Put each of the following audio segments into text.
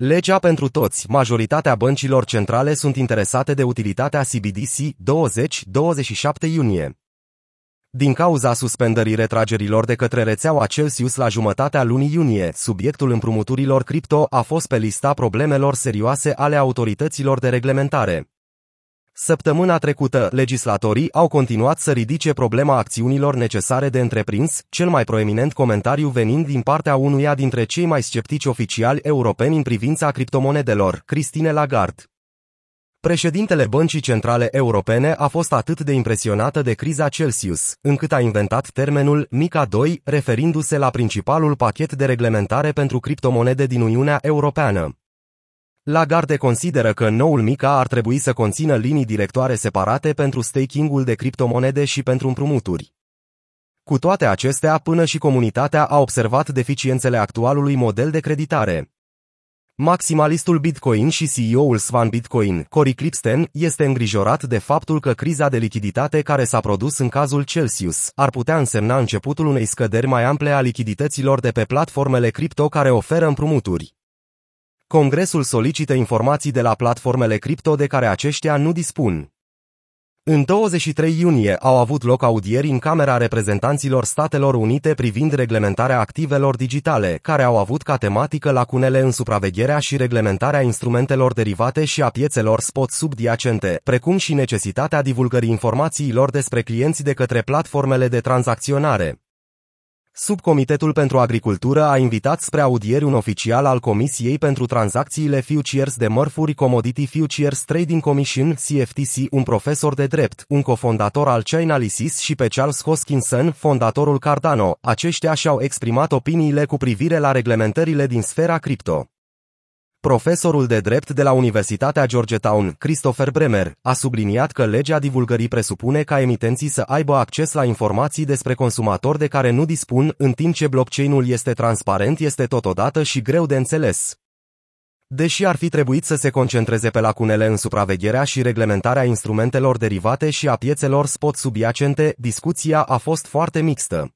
Legea pentru toți, majoritatea băncilor centrale sunt interesate de utilitatea CBDC 20-27 iunie. Din cauza suspendării retragerilor de către rețeaua Celsius la jumătatea lunii iunie, subiectul împrumuturilor cripto a fost pe lista problemelor serioase ale autorităților de reglementare. Săptămâna trecută, legislatorii au continuat să ridice problema acțiunilor necesare de întreprins, cel mai proeminent comentariu venind din partea unuia dintre cei mai sceptici oficiali europeni în privința criptomonedelor, Christine Lagarde. Președintele Băncii Centrale Europene a fost atât de impresionată de criza Celsius, încât a inventat termenul MICA 2, referindu-se la principalul pachet de reglementare pentru criptomonede din Uniunea Europeană. Lagarde consideră că noul MICA ar trebui să conțină linii directoare separate pentru staking-ul de criptomonede și pentru împrumuturi. Cu toate acestea, până și comunitatea a observat deficiențele actualului model de creditare. Maximalistul Bitcoin și CEO-ul Swan Bitcoin, Cory Clipsten, este îngrijorat de faptul că criza de lichiditate care s-a produs în cazul Celsius ar putea însemna începutul unei scăderi mai ample a lichidităților de pe platformele cripto care oferă împrumuturi. Congresul solicită informații de la platformele cripto de care aceștia nu dispun. În 23 iunie au avut loc audieri în Camera Reprezentanților Statelor Unite privind reglementarea activelor digitale, care au avut ca tematică lacunele în supravegherea și reglementarea instrumentelor derivate și a piețelor spot subdiacente, precum și necesitatea divulgării informațiilor despre clienți de către platformele de tranzacționare. Subcomitetul pentru Agricultură a invitat spre audieri un oficial al Comisiei pentru Tranzacțiile Futures de Mărfuri Commodity Futures Trading Commission CFTC, un profesor de drept, un cofondator al Chainalysis și pe Charles Hoskinson, fondatorul Cardano. Aceștia și-au exprimat opiniile cu privire la reglementările din sfera cripto. Profesorul de drept de la Universitatea Georgetown, Christopher Bremer, a subliniat că legea divulgării presupune ca emitenții să aibă acces la informații despre consumatori de care nu dispun, în timp ce blockchain-ul este transparent, este totodată și greu de înțeles. Deși ar fi trebuit să se concentreze pe lacunele în supravegherea și reglementarea instrumentelor derivate și a piețelor spot subiacente, discuția a fost foarte mixtă.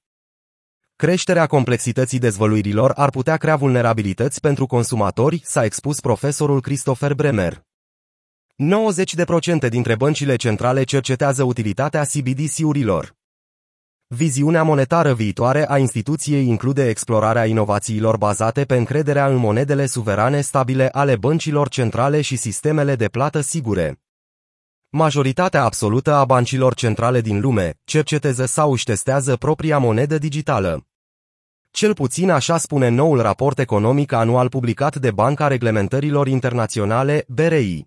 Creșterea complexității dezvăluirilor ar putea crea vulnerabilități pentru consumatori, s-a expus profesorul Christopher Bremer. 90% dintre băncile centrale cercetează utilitatea CBDC-urilor. Viziunea monetară viitoare a instituției include explorarea inovațiilor bazate pe încrederea în monedele suverane stabile ale băncilor centrale și sistemele de plată sigure. Majoritatea absolută a băncilor centrale din lume cercetează sau își testează propria monedă digitală. Cel puțin așa spune noul raport economic anual publicat de Banca Reglementărilor Internaționale, BRI.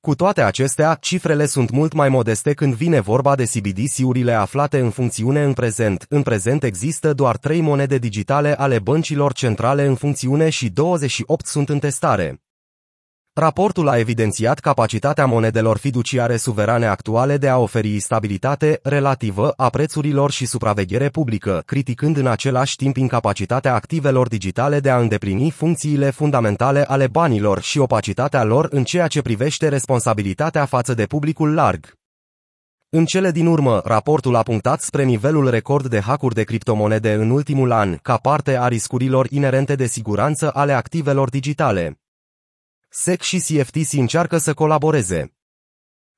Cu toate acestea, cifrele sunt mult mai modeste când vine vorba de CBDC-urile aflate în funcțiune în prezent. În prezent există doar 3 monede digitale ale băncilor centrale în funcțiune și 28 sunt în testare. Raportul a evidențiat capacitatea monedelor fiduciare suverane actuale de a oferi stabilitate relativă a prețurilor și supraveghere publică, criticând în același timp incapacitatea activelor digitale de a îndeplini funcțiile fundamentale ale banilor și opacitatea lor în ceea ce privește responsabilitatea față de publicul larg. În cele din urmă, raportul a punctat spre nivelul record de hackuri de criptomonede în ultimul an, ca parte a riscurilor inerente de siguranță ale activelor digitale. SEC și CFTC încearcă să colaboreze.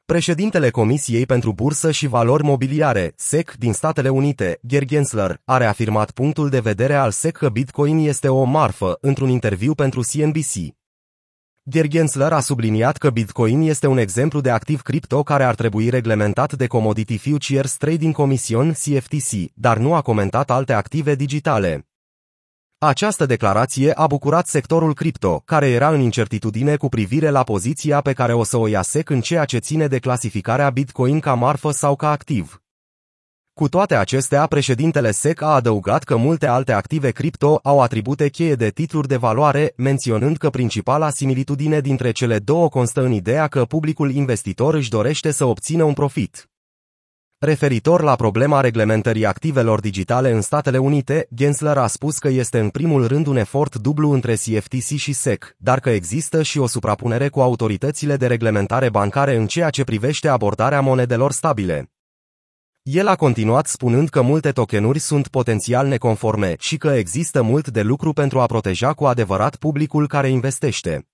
Președintele Comisiei pentru Bursă și Valori Mobiliare, SEC, din Statele Unite, Gary Gensler, a reafirmat punctul de vedere al SEC că Bitcoin este o marfă într-un interviu pentru CNBC. Gary Gensler a subliniat că Bitcoin este un exemplu de activ cripto care ar trebui reglementat de Commodity Futures Trading Commission CFTC, dar nu a comentat alte active digitale. Această declarație a bucurat sectorul cripto, care era în incertitudine cu privire la poziția pe care o să o ia SEC în ceea ce ține de clasificarea Bitcoin ca marfă sau ca activ. Cu toate acestea, președintele SEC a adăugat că multe alte active cripto au atribute cheie de titluri de valoare, menționând că principala similitudine dintre cele două constă în ideea că publicul investitor își dorește să obțină un profit. Referitor la problema reglementării activelor digitale în Statele Unite, Gensler a spus că este în primul rând un efort dublu între CFTC și SEC, dar că există și o suprapunere cu autoritățile de reglementare bancare în ceea ce privește abordarea monedelor stabile. El a continuat spunând că multe tokenuri sunt potențial neconforme și că există mult de lucru pentru a proteja cu adevărat publicul care investește.